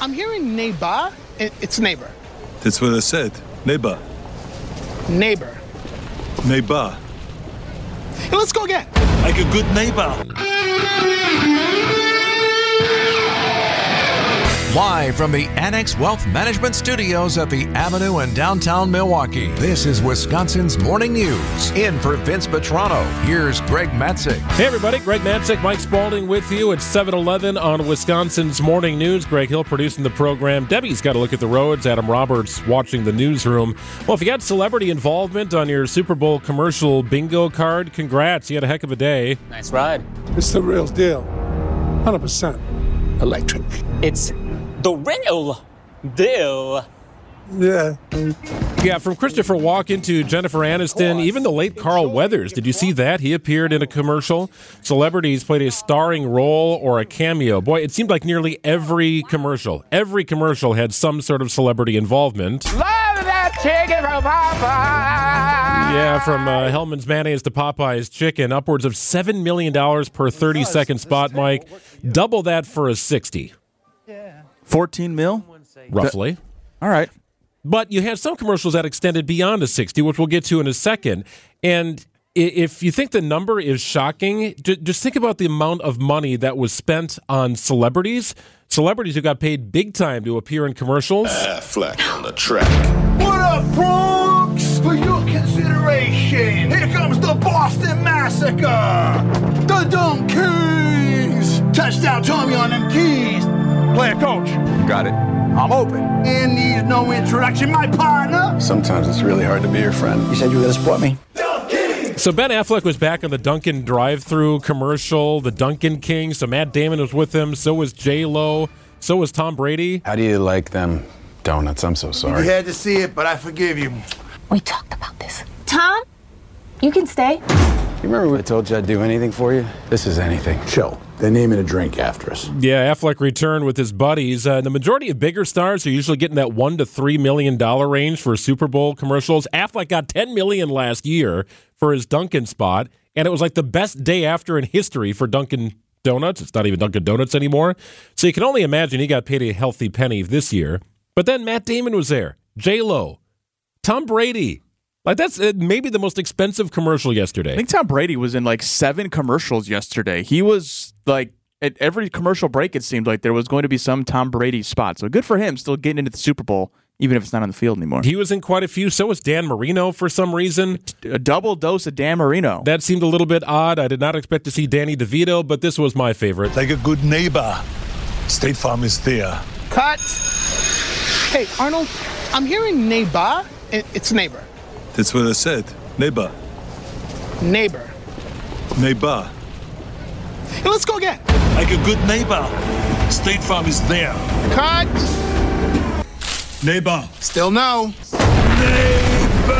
I'm hearing neighbor. It's neighbor. That's what I said. Neighbor. Neighbor. Neighbor. Hey, let's go again. Like a good neighbor. Live from the Annex Wealth Management Studios at the Avenue in downtown Milwaukee, this is Wisconsin's Morning News. In for Vince Vitrano, here's Greg Matzek. Hey everybody, Greg Matzek, Mike Spalding with you at 7-Eleven on Wisconsin's Morning News. Greg Hill producing the program. Debbie's got a look at the roads. Adam Roberts watching the newsroom. Well, if you got celebrity involvement on your Super Bowl commercial bingo card, congrats. You had a heck of a day. Nice ride. It's the real deal. 100% electric. It's the real deal. Yeah. Yeah, from Christopher Walken to Jennifer Aniston, even the late Carl Weathers. Did you see that? He appeared in a commercial. Celebrities played a starring role or a cameo. Boy, it seemed like nearly every commercial, every commercial had some sort of celebrity involvement. Love that chicken from Popeye. Yeah, from uh, Hellman's mayonnaise to Popeye's chicken, upwards of $7 million per 30 second spot, Mike. Double that for a 60, 14 mil? roughly. All right. But you had some commercials that extended beyond a 60, which we'll get to in a second. And if you think the number is shocking, just think about the amount of money that was spent on celebrities. Celebrities who got paid big time to appear in commercials. Ah, Affleck on the track. What up, Bronx? For your consideration, here comes the Boston Massacre. The Dumb Kings. Touchdown, Tommy on them keys. Player coach. Got it. I'm open. And needs no introduction, my partner. Sometimes it's really hard to be your friend. You said you were gonna support me. So Ben Affleck was back on the Dunkin' drive-through commercial, the Dunkin' King. So Matt Damon was with him. So was J Lo. So was Tom Brady. How do you like them donuts? I'm so sorry. You had to see it, but I forgive you. We talked about this. Tom, you can stay. You remember when I told you I'd do anything for you? This is anything. Chill. They're naming a drink after us. Yeah, Affleck returned with his buddies. Uh, the majority of bigger stars are usually getting that one to three million dollar range for Super Bowl commercials. Affleck got ten million last year for his Dunkin' spot, and it was like the best day after in history for Dunkin' Donuts. It's not even Dunkin' Donuts anymore. So you can only imagine he got paid a healthy penny this year. But then Matt Damon was there, J Lo, Tom Brady. Like that's uh, maybe the most expensive commercial yesterday. I think Tom Brady was in like seven commercials yesterday. He was like at every commercial break, it seemed like there was going to be some Tom Brady spot. So good for him, still getting into the Super Bowl, even if it's not on the field anymore. He was in quite a few. So was Dan Marino for some reason. A double dose of Dan Marino. That seemed a little bit odd. I did not expect to see Danny DeVito, but this was my favorite. Like a good neighbor. State Farm is there. Cut. Hey, Arnold, I'm hearing neighbor. It's neighbor. That's what I said. Neighbor. Neighbor. Neighbor. Hey, let's go again. Like a good neighbor. State Farm is there. Cut. Neighbor. Still no. Neighbor.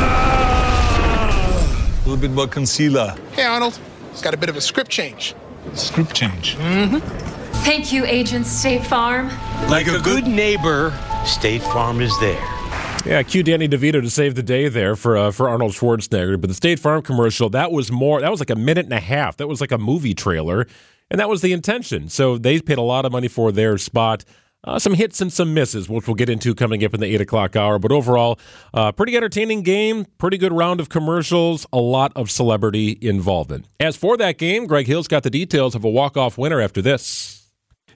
A little bit more concealer. Hey, Arnold. It's got a bit of a script change. Script change. Mm-hmm. Thank you, Agent State Farm. Like a good neighbor, State Farm is there. Yeah, cue Danny DeVito to save the day there for uh, for Arnold Schwarzenegger. But the State Farm commercial that was more. That was like a minute and a half. That was like a movie trailer, and that was the intention. So they paid a lot of money for their spot. Uh, some hits and some misses, which we'll get into coming up in the eight o'clock hour. But overall, uh, pretty entertaining game, pretty good round of commercials, a lot of celebrity involvement. As for that game, Greg Hill's got the details of a walk off winner after this.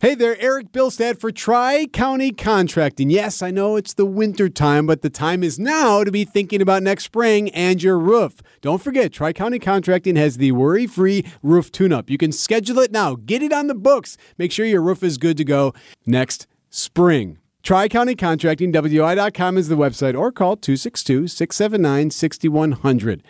Hey there, Eric Bilstad for Tri County Contracting. Yes, I know it's the winter time, but the time is now to be thinking about next spring and your roof. Don't forget, Tri County Contracting has the worry free roof tune up. You can schedule it now, get it on the books. Make sure your roof is good to go next spring. Tri County Contracting, WI.com is the website, or call 262 679 6100.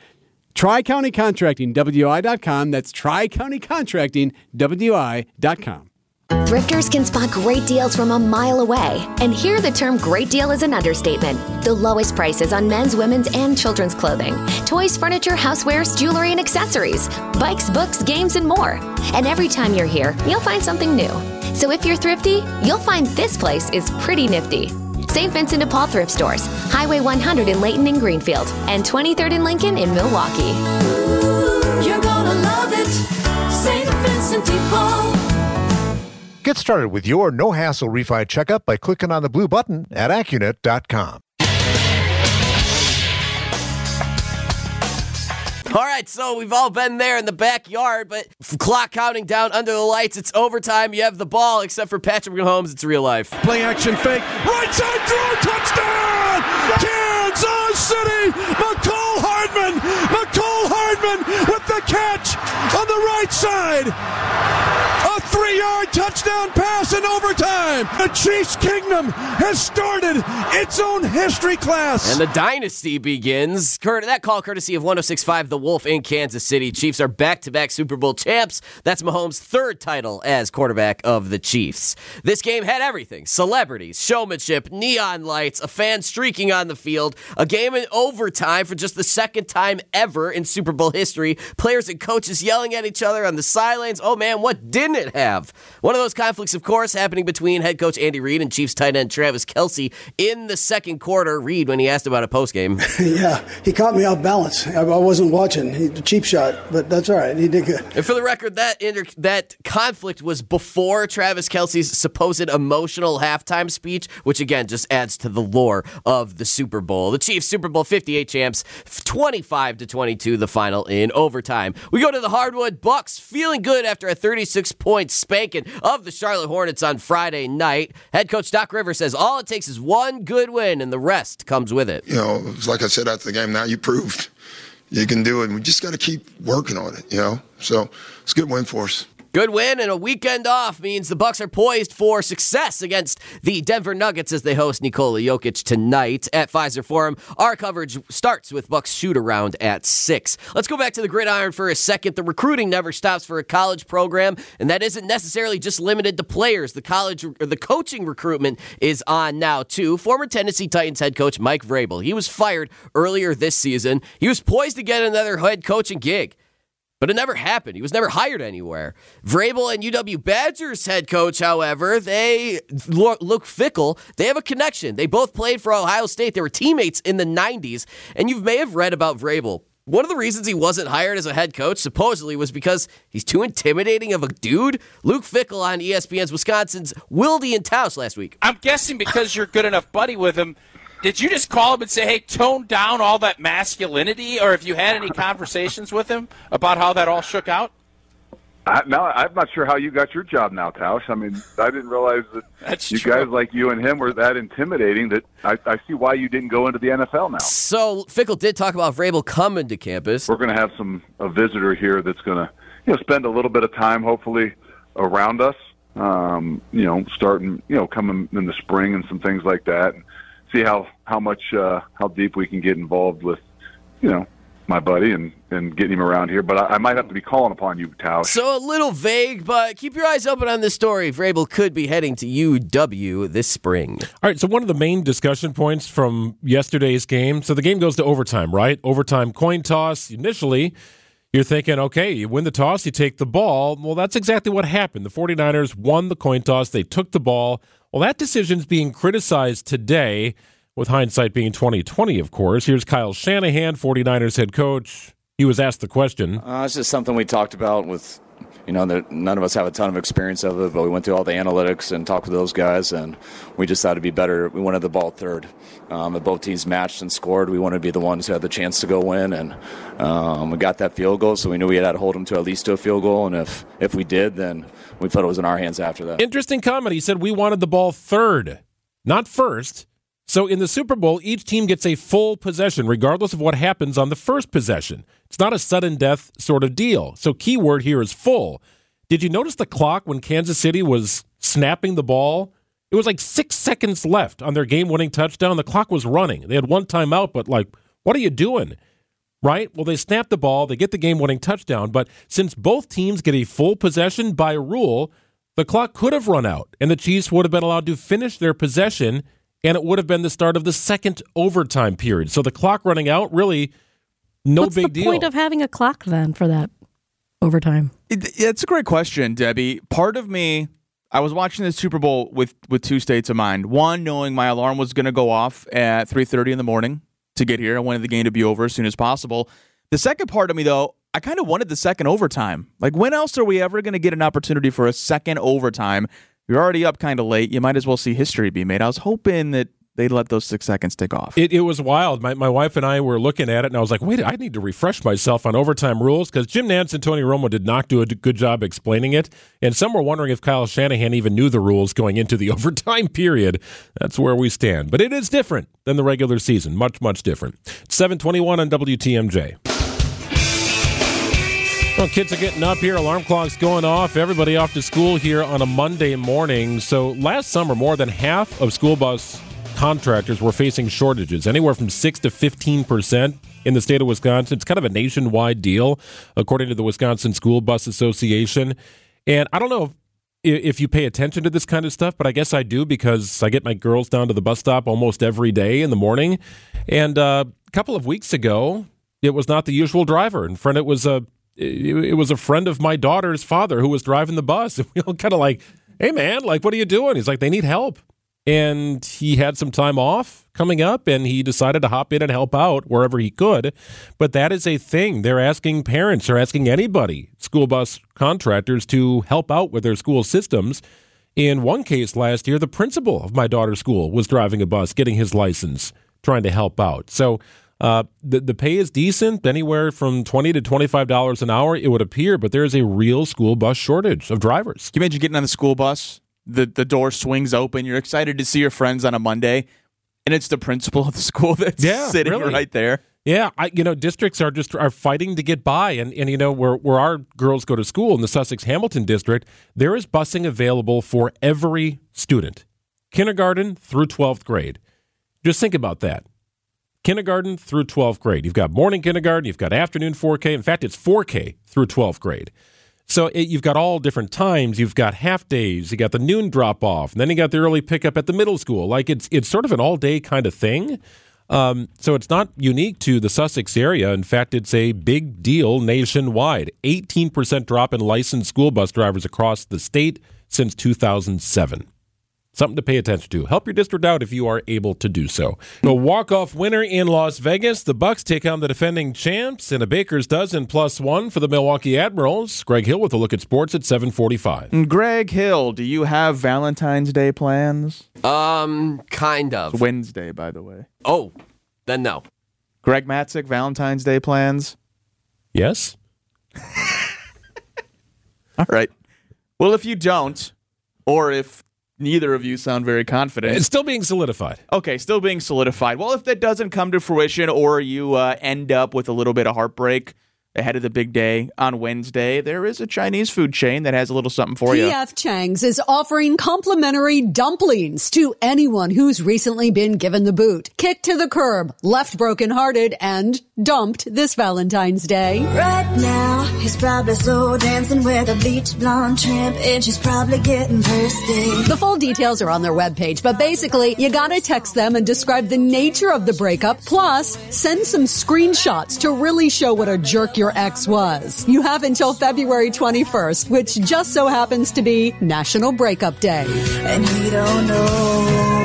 Tri County Contracting, WI.com. That's Tri County Contracting, WI.com. Thrifters can spot great deals from a mile away. And here the term great deal is an understatement. The lowest prices on men's, women's, and children's clothing, toys, furniture, housewares, jewelry, and accessories, bikes, books, games, and more. And every time you're here, you'll find something new. So if you're thrifty, you'll find this place is pretty nifty. St. Vincent de Paul Thrift Stores, Highway 100 in Layton and Greenfield, and 23rd and Lincoln in Milwaukee. You're gonna love it. St. Vincent de Paul. Get started with your no hassle refi checkup by clicking on the blue button at Accunet.com. All right, so we've all been there in the backyard, but clock counting down under the lights. It's overtime. You have the ball, except for Patrick Mahomes. It's real life. Play action fake. Right side throw. Touchdown! Kansas City! Mecole Hardman! Mecole Hardman with the catch on the right side. A three yard touchdown pass in overtime. The Chiefs Kingdom has started its own history class. And the dynasty begins. That call courtesy of 1065 The Wolf in Kansas City. Chiefs are back to back Super Bowl champs. That's Mahomes' third title as quarterback of the Chiefs. This game had everything celebrities, showmanship, neon lights, a fan streaking on the field, a game in overtime for just the second time ever in Super Bowl history, players and coaches yelling at each other on the sidelines. Oh man, what didn't have? One of those conflicts, of course, happening between head coach Andy Reid and Chiefs tight end Travis Kelce in the second quarter. Reid, when he asked about a post game, yeah, he caught me off balance. I, I wasn't watching. He, cheap shot, but that's all right. He did good. And for the record, that inter- that conflict was before Travis Kelce's supposed emotional halftime speech, which again just adds to the lore of the Super Bowl. The Chiefs Super Bowl 58 champs, 25 to 22, the final in overtime. We go to the hardwood Bucks, feeling good after a 36 point spanking of the Charlotte Hornets on Friday night. Head coach Doc Rivers says all it takes is one good win, and the rest comes with it. You know, it's like I said after the game, now you proved you can do it. We just got to keep working on it, you know? So it's a good win for us. Good win and a weekend off means the Bucks are poised for success against the Denver Nuggets as they host Nikola Jokic tonight at Fiserv Forum. Our coverage starts with Bucks shoot around at six. Let's go back to the gridiron for a second. The recruiting never stops for a college program, and that isn't necessarily just limited to players. The college or the coaching recruitment is on now too. Former Tennessee Titans head coach Mike Vrabel. He was fired earlier this season. He was poised to get another head coaching gig. But it never happened. He was never hired anywhere. Vrabel and UW Badgers head coach, however, they look, fickle. They have a connection. They both played for Ohio State. They were teammates in the 90s. And you may have read about Vrabel. One of the reasons he wasn't hired as a head coach, supposedly, was because he's too intimidating of a dude. Luke Fickell on ESPN's Wisconsin's Wilde and Tausch last week. I'm guessing because you're good enough buddy with him. Did you just call him and say, "Hey, tone down all that masculinity," or have you had any conversations with him about how that all shook out? I, no, I'm not sure how you got your job now, Tausch. I mean, I didn't realize that That's you true. guys like you and him were that intimidating. That I, I see why you didn't go into the NFL now. So Fickell did talk about Vrabel coming to campus. We're going to have some a visitor here that's going to you know spend a little bit of time, hopefully, around us. Um, you know, starting you know coming in the spring and some things like that, and see how how much uh, how deep we can get involved with you know my buddy and and getting him around here. But I, I might have to be calling upon you, Tausch. So a little vague, but keep your eyes open on this story. Vrabel could be heading to UW this spring. All right, so one of the main discussion points from yesterday's game. So the game goes to overtime, right? Overtime coin toss. Initially, you're thinking, okay, you win the toss, you take the ball. Well, that's exactly what happened. The 49ers won the coin toss, they took the ball. Well, that decision's being criticized today, with hindsight being 2020, of course. Here's Kyle Shanahan, 49ers head coach. He was asked the question. Uh, it's just something we talked about with, you know, that none of us have a ton of experience of it, but we went through all the analytics and talked with those guys, and we just thought it'd be better. We wanted the ball third. Um, if both teams matched and scored, we wanted to be the ones who had the chance to go win, and um, we got that field goal, so we knew we had to hold them to at least to a field goal, and if if we did, then we felt it was in our hands after that. Interesting comment. He said we wanted the ball third, not first. So in the Super Bowl, each team gets a full possession, regardless of what happens on the first possession. It's not a sudden death sort of deal. So keyword here is full. Did you notice the clock when Kansas City was snapping the ball? It was like six seconds left on their game winning touchdown. The clock was running. They had one timeout, but like, what are you doing? Right? Well, they snap the ball, they get the game winning touchdown, but since both teams get a full possession by rule, the clock could have run out and the Chiefs would have been allowed to finish their possession and it would have been the start of the second overtime period. So the clock running out really no What's big deal. What's the point of having a clock then for that overtime? It, it's a great question, Debbie. Part of me, I was watching the Super Bowl with with two states of mind. One, knowing my alarm was going to go off at three thirty in the morning to get here. I wanted the game to be over as soon as possible. The second part of me, though, I kind of wanted the second overtime. Like, when else are we ever going to get an opportunity for a second overtime? You're already up kind of late. You might as well see history be made. I was hoping that they'd let those six seconds tick off. It, it was wild. My, my wife and I were looking at it, and I was like, wait, I need to refresh myself on overtime rules because Jim Nantz and Tony Romo did not do a good job explaining it. And some were wondering if Kyle Shanahan even knew the rules going into the overtime period. That's where we stand. But it is different than the regular season. Much, much different. 721 on WTMJ. Well, kids are getting up here. Alarm clocks going off. Everybody off to school here on a Monday morning. So last summer, more than half of school bus contractors were facing shortages, anywhere from 6 to 15% in the state of Wisconsin. It's kind of a nationwide deal, according to the Wisconsin School Bus Association. And I don't know if, if you pay attention to this kind of stuff, but I guess I do because I get my girls down to the bus stop almost every day in the morning. And uh, a couple of weeks ago, it was not the usual driver. In front, it was a it, was a friend of my daughter's father who was driving the bus. And we all kind of like, hey man, like what are you doing? He's like, they need help. And he had some time off coming up and he decided to hop in and help out wherever he could. But that is a thing. They're asking parents, they're asking anybody, school bus contractors, to help out with their school systems. In one case last year, the principal of my daughter's school was driving a bus, getting his license, trying to help out. So uh, the the pay is decent, anywhere from twenty to twenty five dollars an hour. It would appear, but there is a real school bus shortage of drivers. Can you imagine getting on the school bus? The the door swings open. You're excited to see your friends on a Monday, and it's the principal of the school that's Yeah, sitting really. right there. Yeah, I, you know, districts are just are fighting to get by, and and you know where where our girls go to school in the Sussex Hamilton district, there is busing available for every student, kindergarten through twelfth grade. Just think about that. Kindergarten through 12th grade. You've got morning kindergarten, you've got afternoon 4K. In fact, it's 4K through 12th grade. So it, you've got all different times. You've got half days. You got the noon drop off, and then you got the early pickup at the middle school. Like it's it's sort of an all day kind of thing. Um, so it's not unique to the Sussex area. In fact, it's a big deal nationwide. 18% drop in licensed school bus drivers across the state since 2007. Something to pay attention to. Help your district out if you are able to do so. A walk-off winner in Las Vegas. The Bucks take on the defending champs in a baker's dozen plus one for the Milwaukee Admirals. Greg Hill with a look at sports at 745. Greg Hill, do you have Valentine's Day plans? Um, kind of. It's Wednesday, by the way. Oh, then no. Greg Matzek, Valentine's Day plans? Yes. All right. Well, if you don't, or if neither of you sound very confident, It's still being solidified. Okay, still being solidified. Well, if that doesn't come to fruition or you uh, end up with a little bit of heartbreak ahead of the big day on Wednesday, there is a Chinese food chain that has a little something for you. PF Chang's is offering complimentary dumplings to anyone who's recently been given the boot, kicked to the curb, left brokenhearted, and dumped this Valentine's Day. Right now, he's probably slow dancing with a bleach blonde tramp, and she's probably getting thirsty. The full details are on their webpage, but basically, you gotta text them and describe the nature of the breakup, plus send some screenshots to really show what a jerk your ex was. You have until February 21st, which just so happens to be National Breakup Day. And he don't know.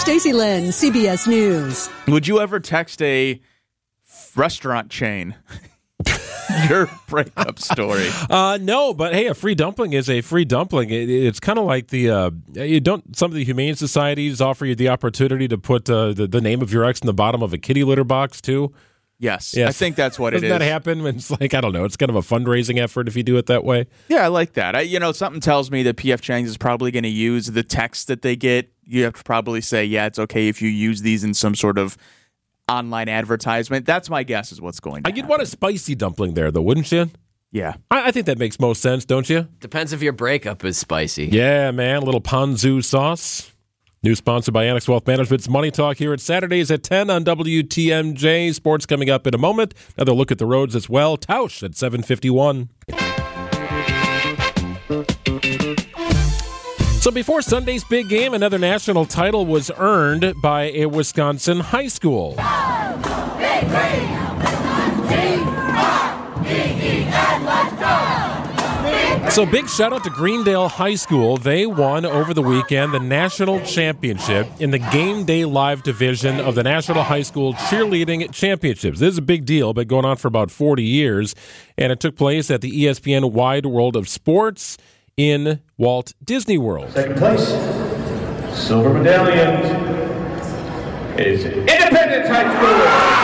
Stacey Lynn, CBS News. Would you ever text a restaurant chain your breakup story? Uh, no, but hey, a free dumpling is a free dumpling. It, it's kind of like the uh, you don't. Some of the humane societies offer you the opportunity to put uh, the, the name of your ex in the bottom of a kitty litter box too. Yes, I think that's what it is. Doesn't it is. that happen? It's like I don't know. It's kind of a fundraising effort if you do it that way. Yeah, I like that. I, you know, something tells me that PF Chang's is probably going to use the text that they get. You have to probably say, yeah, it's okay if you use these in some sort of online advertisement. That's my guess is what's going to Uh, You'd want a spicy dumpling there, though, wouldn't you? Yeah, I, I think that makes most sense, don't you? Depends if your breakup is spicy. Yeah, man. A little ponzu sauce. New sponsor by Annex Wealth Management's Money Talk here at Saturdays at 10 on WTMJ. Sports coming up in a moment. Another look at the roads as well. Tausch at 751. So before Sunday's big game, another national title was earned by a Wisconsin high school. So big shout out to Greendale High School. They won over the weekend the national championship in the game day live division of the National High School Cheerleading Championships. This is a big deal, but going on for about 40 years. And it took place at the ESPN Wide World of Sports in Walt Disney World. Second place, silver medallion is Independence High School.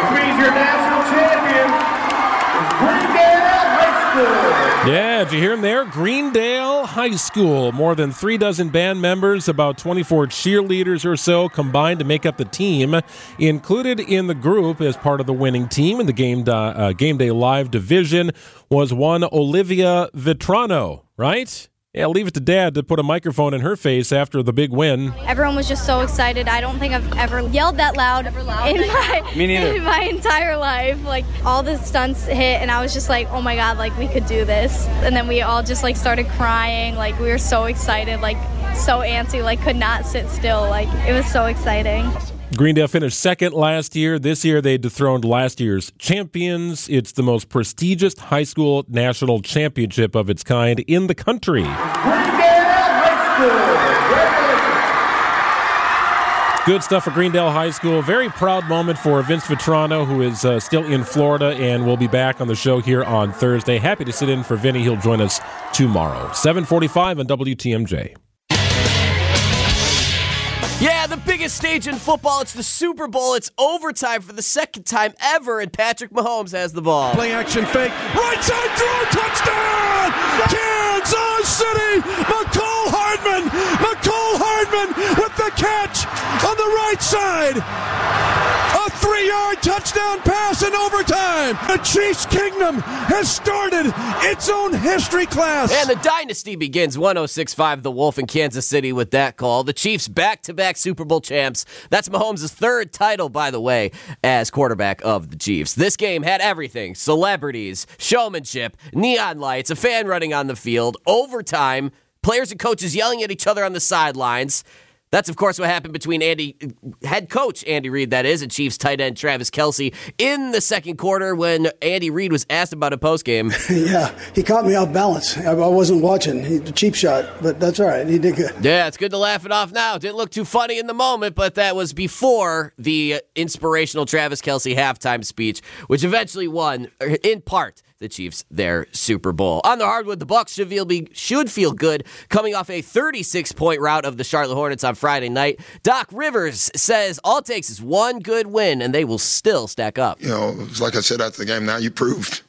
Which means your national champion Yeah, did you hear him there? Greendale High School. More than three dozen band members, about 24 cheerleaders or so combined to make up the team. Included in the group as part of the winning team in the game, uh, game day live division was one Olivia Vitrano, right? Yeah, leave it to dad to put a microphone in her face after the big win. Everyone was just so excited. I don't think I've ever yelled that loud, in my in my entire life. Like all the stunts hit, and I was just like, "Oh my god! Like we could do this!" And then we all just like started crying. Like we were so excited, like so antsy, like could not sit still. Like it was so exciting. Greendale finished second last year. This year, they dethroned last year's champions. It's the most prestigious high school national championship of its kind in the country. Greendale High School. Good stuff for Greendale High School. Very proud moment for Vince Vitrano, who is uh, still in Florida and will be back on the show here on Thursday. Happy to sit in for Vinny. He'll join us tomorrow. 745 on WTMJ. Yeah, the biggest stage in football. It's the Super Bowl. It's overtime for the second time ever, and Patrick Mahomes has the ball. Play action fake. Right side throw. Touchdown! Kansas City! Mecole Hardman! Mecole Hardman with the catch on the right side. Three yard touchdown pass in overtime. The Chiefs Kingdom has started its own history class. And the dynasty begins 1065 The Wolf in Kansas City with that call. The Chiefs back to back Super Bowl champs. That's Mahomes' third title, by the way, as quarterback of the Chiefs. This game had everything celebrities, showmanship, neon lights, a fan running on the field, overtime, players and coaches yelling at each other on the sidelines. That's, of course, what happened between Andy, head coach Andy Reid, that is, and Chiefs tight end Travis Kelce in the second quarter when Andy Reid was asked about a postgame. yeah, he caught me off balance. I, I wasn't watching. He, cheap shot, but that's all right. He did good. Yeah, it's good to laugh it off now. Didn't look too funny in the moment, but that was before the inspirational Travis Kelce halftime speech, which eventually won, er, in part, the Chiefs their Super Bowl. On the hardwood, the Bucks should feel, be, should feel good coming off a 36 point rout of the Charlotte Hornets on Friday night. Doc Rivers says all it takes is one good win and they will still stack up. You know, like I said after the game, now you proved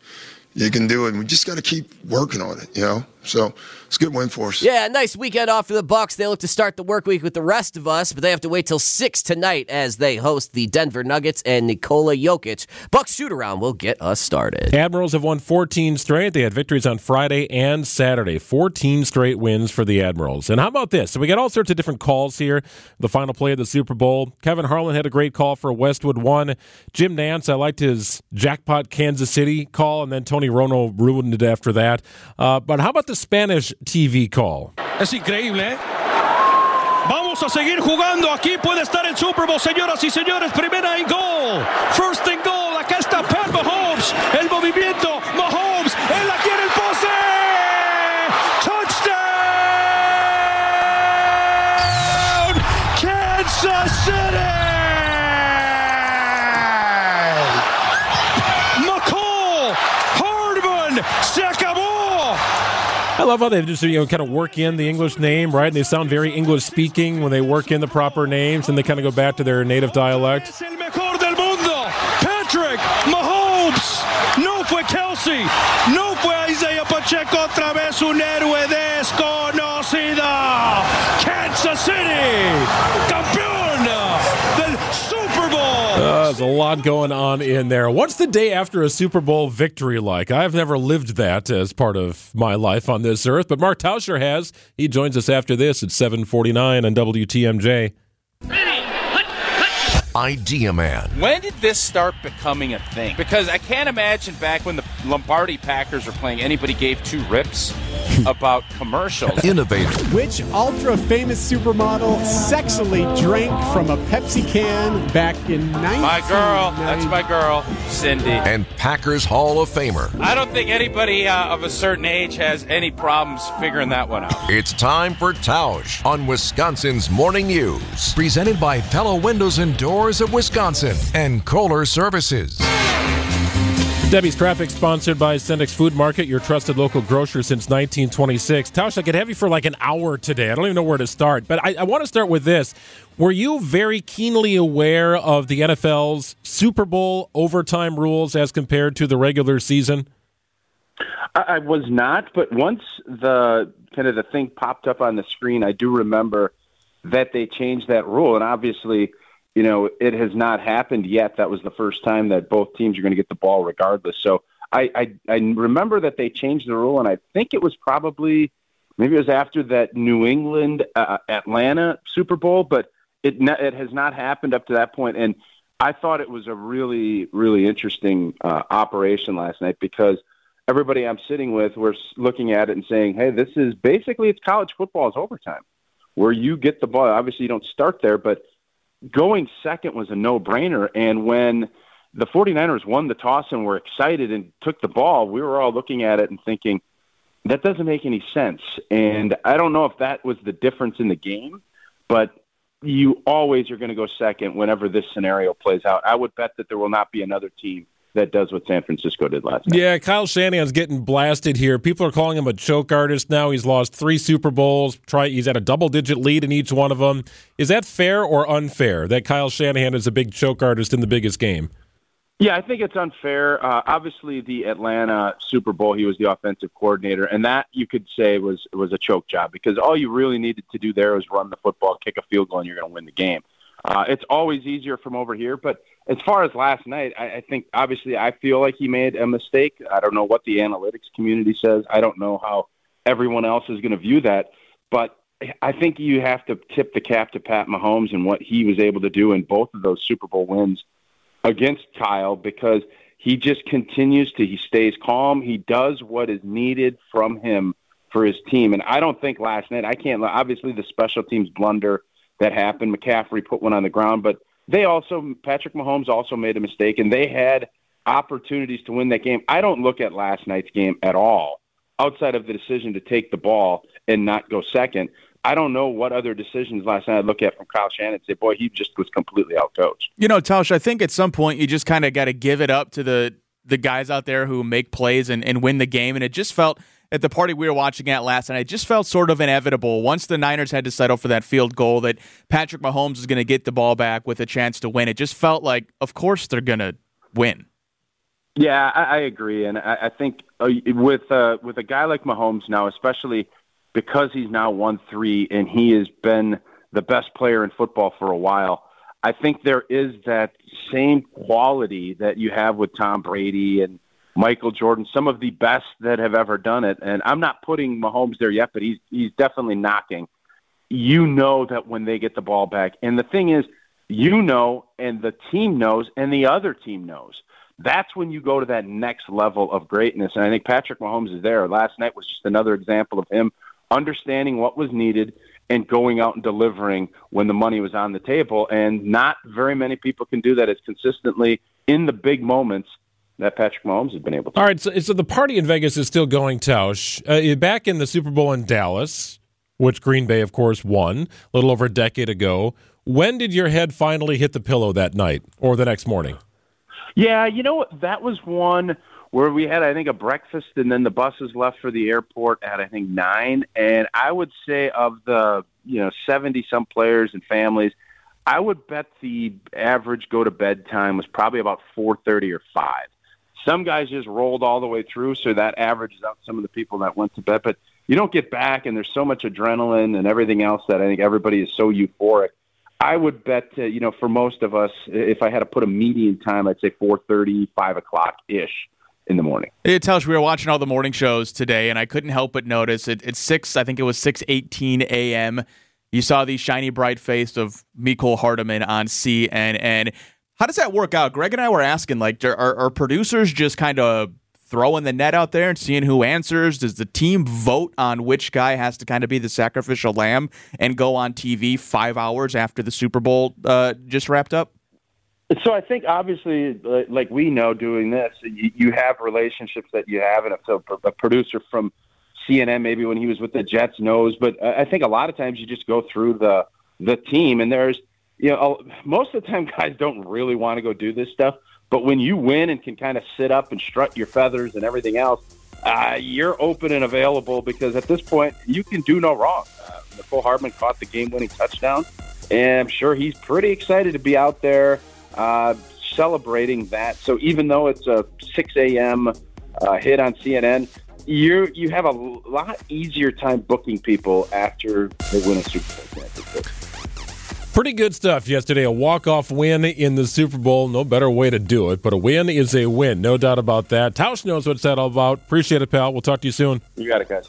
you can do it. We just got to keep working on it, you know? So it's a good win for us. Yeah, nice weekend off for the Bucks. They look to start the work week with the rest of us, but they have to wait till six tonight as they host the Denver Nuggets and Nikola Jokic. Bucks shoot around will get us started. Admirals have won 14 straight. They had victories on Friday and Saturday. 14 straight wins for the Admirals. And how about this? So we got all sorts of different calls here. The final play of the Super Bowl. Kevin Harlan had a great call for Westwood one. Jim Nantz, I liked his jackpot Kansas City call, and then Tony Romo ruined it after that. Uh, but how about the Spanish TV call? Es increíble, ¿eh? Vamos a seguir jugando. Aquí puede estar el Super Bowl, señoras y señores. Primera y gol. First and goal. Acá está Pat Mahomes. El movimiento. Love how they just you know kind of work in the English name, right? And they sound very English speaking when they work in the proper names, and they kind of go back to their native dialect. Patrick Mahomes. No fue Kelce. No fue Isaiah Pacheco otra vez un héroe desconocido. Kansas City del Super Bowl. Uh, there's a lot going on in there. What's the day after a Super Bowl victory like? I've never lived that as part of my life on this earth, but Mark Tauscher has. He joins us after this at 7:49 on WTMJ. Idea Man. When did this start becoming a thing? Because I can't imagine back when the Lombardi Packers were playing, anybody gave two rips about commercials. Innovator. Which ultra famous supermodel sexily drank from a Pepsi can back in 19... My girl, that's my girl, Cindy. And Packers Hall of Famer. I don't think anybody uh, of a certain age has any problems figuring that one out. It's time for Tausch on Wisconsin's Morning News. Presented by Pella Windows and Doors of Wisconsin and Kohler Services. Debbie's Traffic, sponsored by Sendik's Food Market, your trusted local grocer since 1926. Tausch, I could have you for like an hour today. I don't even know where to start, but I, I want to start with this. Were you very keenly aware of the NFL's Super Bowl overtime rules as compared to the regular season? I, I was not, but once the kind of the thing popped up on the screen, I do remember that they changed that rule, and obviously, you know, it has not happened yet. That was the first time that both teams are going to get the ball regardless. So I, I, I remember that they changed the rule, and I think it was probably maybe it was after that New England uh, Atlanta Super Bowl, but it it has not happened up to that point. and I thought it was a really really interesting uh, operation last night because everybody I'm sitting with were looking at it and saying, "Hey, this is basically it's college football is overtime, where you get the ball. Obviously, you don't start there, but going second was a no-brainer. And when the 49ers won the toss and were excited and took the ball, we were all looking at it and thinking that doesn't make any sense. And I don't know if that was the difference in the game, but you always are going to go second whenever this scenario plays out. I would bet that there will not be another team that does what San Francisco did last night. Yeah, Kyle Shanahan's getting blasted here. People are calling him a choke artist now. He's lost three Super Bowls. Try, he's at a double digit lead in each one of them. Is that fair or unfair that Kyle Shanahan is a big choke artist in the biggest game? Yeah, I think it's unfair. Uh, obviously, the Atlanta Super Bowl, he was the offensive coordinator, and that you could say was was a choke job because all you really needed to do there was run the football, kick a field goal, and you're going to win the game. Uh, it's always easier from over here, but as far as last night, I, I think obviously I feel like he made a mistake. I don't know what the analytics community says. I don't know how everyone else is going to view that, but I think you have to tip the cap to Pat Mahomes and what he was able to do in both of those Super Bowl wins against Kyle because he just continues to he stays calm. He does what is needed from him for his team, and I don't think last night I can't. Obviously, the special teams blunder that happened. McCaffrey put one on the ground, but they also Patrick Mahomes also made a mistake, and they had opportunities to win that game. I don't look at last night's game at all outside of the decision to take the ball and not go second. I don't know what other decisions last night I look at from Kyle Shanahan and say, boy, he just was completely outcoached. You know, Tausch, I think at some point you just kind of got to give it up to the the guys out there who make plays and, and win the game. And it just felt at the party we were watching at last night, it just felt sort of inevitable once the Niners had to settle for that field goal that Patrick Mahomes was going to get the ball back with a chance to win. It just felt like, of course, they're going to win. Yeah, I, I agree, and I, I think uh, with uh, with a guy like Mahomes now, especially because he's now won three and he has been the best player in football for a while. I think there is that same quality that you have with Tom Brady and Michael Jordan, some of the best that have ever done it. And I'm not putting Mahomes there yet, but he's he's definitely knocking. You know that when they get the ball back, and the thing is, you know, and the team knows, and the other team knows. That's when you go to that next level of greatness. And I think Patrick Mahomes is there. Last night was just another example of him understanding what was needed and going out and delivering when the money was on the table. And not very many people can do that as consistently in the big moments that Patrick Mahomes has been able to. All right, so, so the party in Vegas is still going, Tausch. Uh, back in the Super Bowl in Dallas, which Green Bay, of course, won a little over a decade ago, when did your head finally hit the pillow that night or the next morning? Yeah, you know? That was one where we had, I think, a breakfast, and then the buses left for the airport at I think nine. And I would say of the you know seventy some players and families, I would bet the average go to bed time was probably about four thirty or five. Some guys just rolled all the way through, so that averages out some of the people that went to bed. But you don't get back, and there's so much adrenaline and everything else that I think everybody is so euphoric. I would bet, uh, you know, for most of us, if I had to put a median time, I'd say 4:30, 5 o'clock ish in the morning. It tells we were watching all the morning shows today, and I couldn't help but notice it, it's six. I think it was six eighteen a.m. You saw the shiny, bright face of Mecole Hardman on CNN. How does that work out? Greg and I were asking, like, are, are producers just kind of throwing the net out there and seeing who answers? Does the team vote on which guy has to kind of be the sacrificial lamb and go on TV five hours after the Super Bowl uh, just wrapped up? So I think obviously, like- we know, doing this, you, have relationships that you have, and a, producer from CNN, maybe when he was with the Jets, knows. But I think a lot of times you just go through the the team, and there's you know most of the time guys don't really want to go do this stuff. But when you win and can kind of sit up and strut your feathers and everything else, uh, you're open and available because at this point you can do no wrong. Uh, Mecole Hardman caught the game-winning touchdown, and I'm sure he's pretty excited to be out there uh, celebrating that. So even though it's a 6 a.m. Uh, hit on CNN, you you have a lot easier time booking people after they win a Super Bowl. Pretty good stuff yesterday. A walk-off win in the Super Bowl. No better way to do it, but a win is a win. No doubt about that. Tausch knows what it's all about. Appreciate it, pal. We'll talk to you soon. You got it, guys.